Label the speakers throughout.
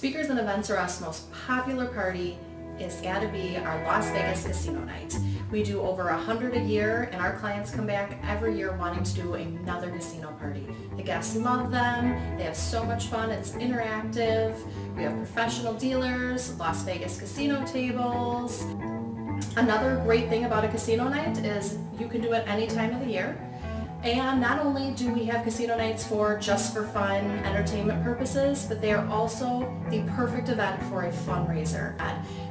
Speaker 1: Speakers and Events-R-Us most popular party is gotta be our Las Vegas Casino Night. We do over a hundred a year and our clients come back every year wanting to do another casino party. The guests love them, they have so much fun, it's interactive, we have professional dealers, Las Vegas casino tables. Another great thing about a casino night is you can do it any time of the year. And not only do we have casino nights for just for fun, entertainment purposes, but they are also the perfect event for a fundraiser.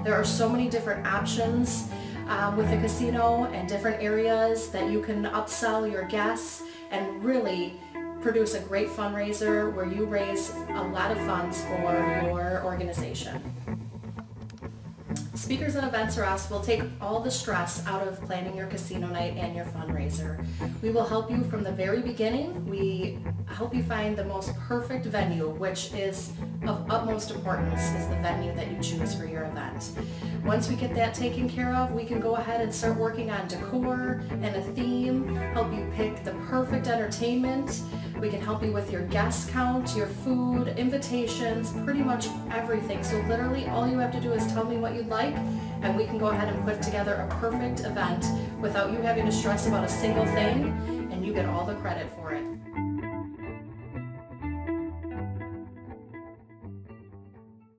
Speaker 1: There are so many different options um, with the casino and different areas that you can upsell your guests and really produce a great fundraiser where you raise a lot of funds for your organization. Speakers and Events-R-Us will take all the stress out of planning your casino night and your fundraiser. We will help you from the very beginning. We help you find the most perfect venue, which is of utmost importance is the venue that you choose for your event. Once we get that taken care of, we can go ahead and start working on decor and a theme, help you pick the perfect entertainment. We can help you with your guest count, your food, invitations, pretty much everything. So literally all you have to do is tell me what you'd like and we can go ahead and put together a perfect event without you having to stress about a single thing and you get all the credit for it.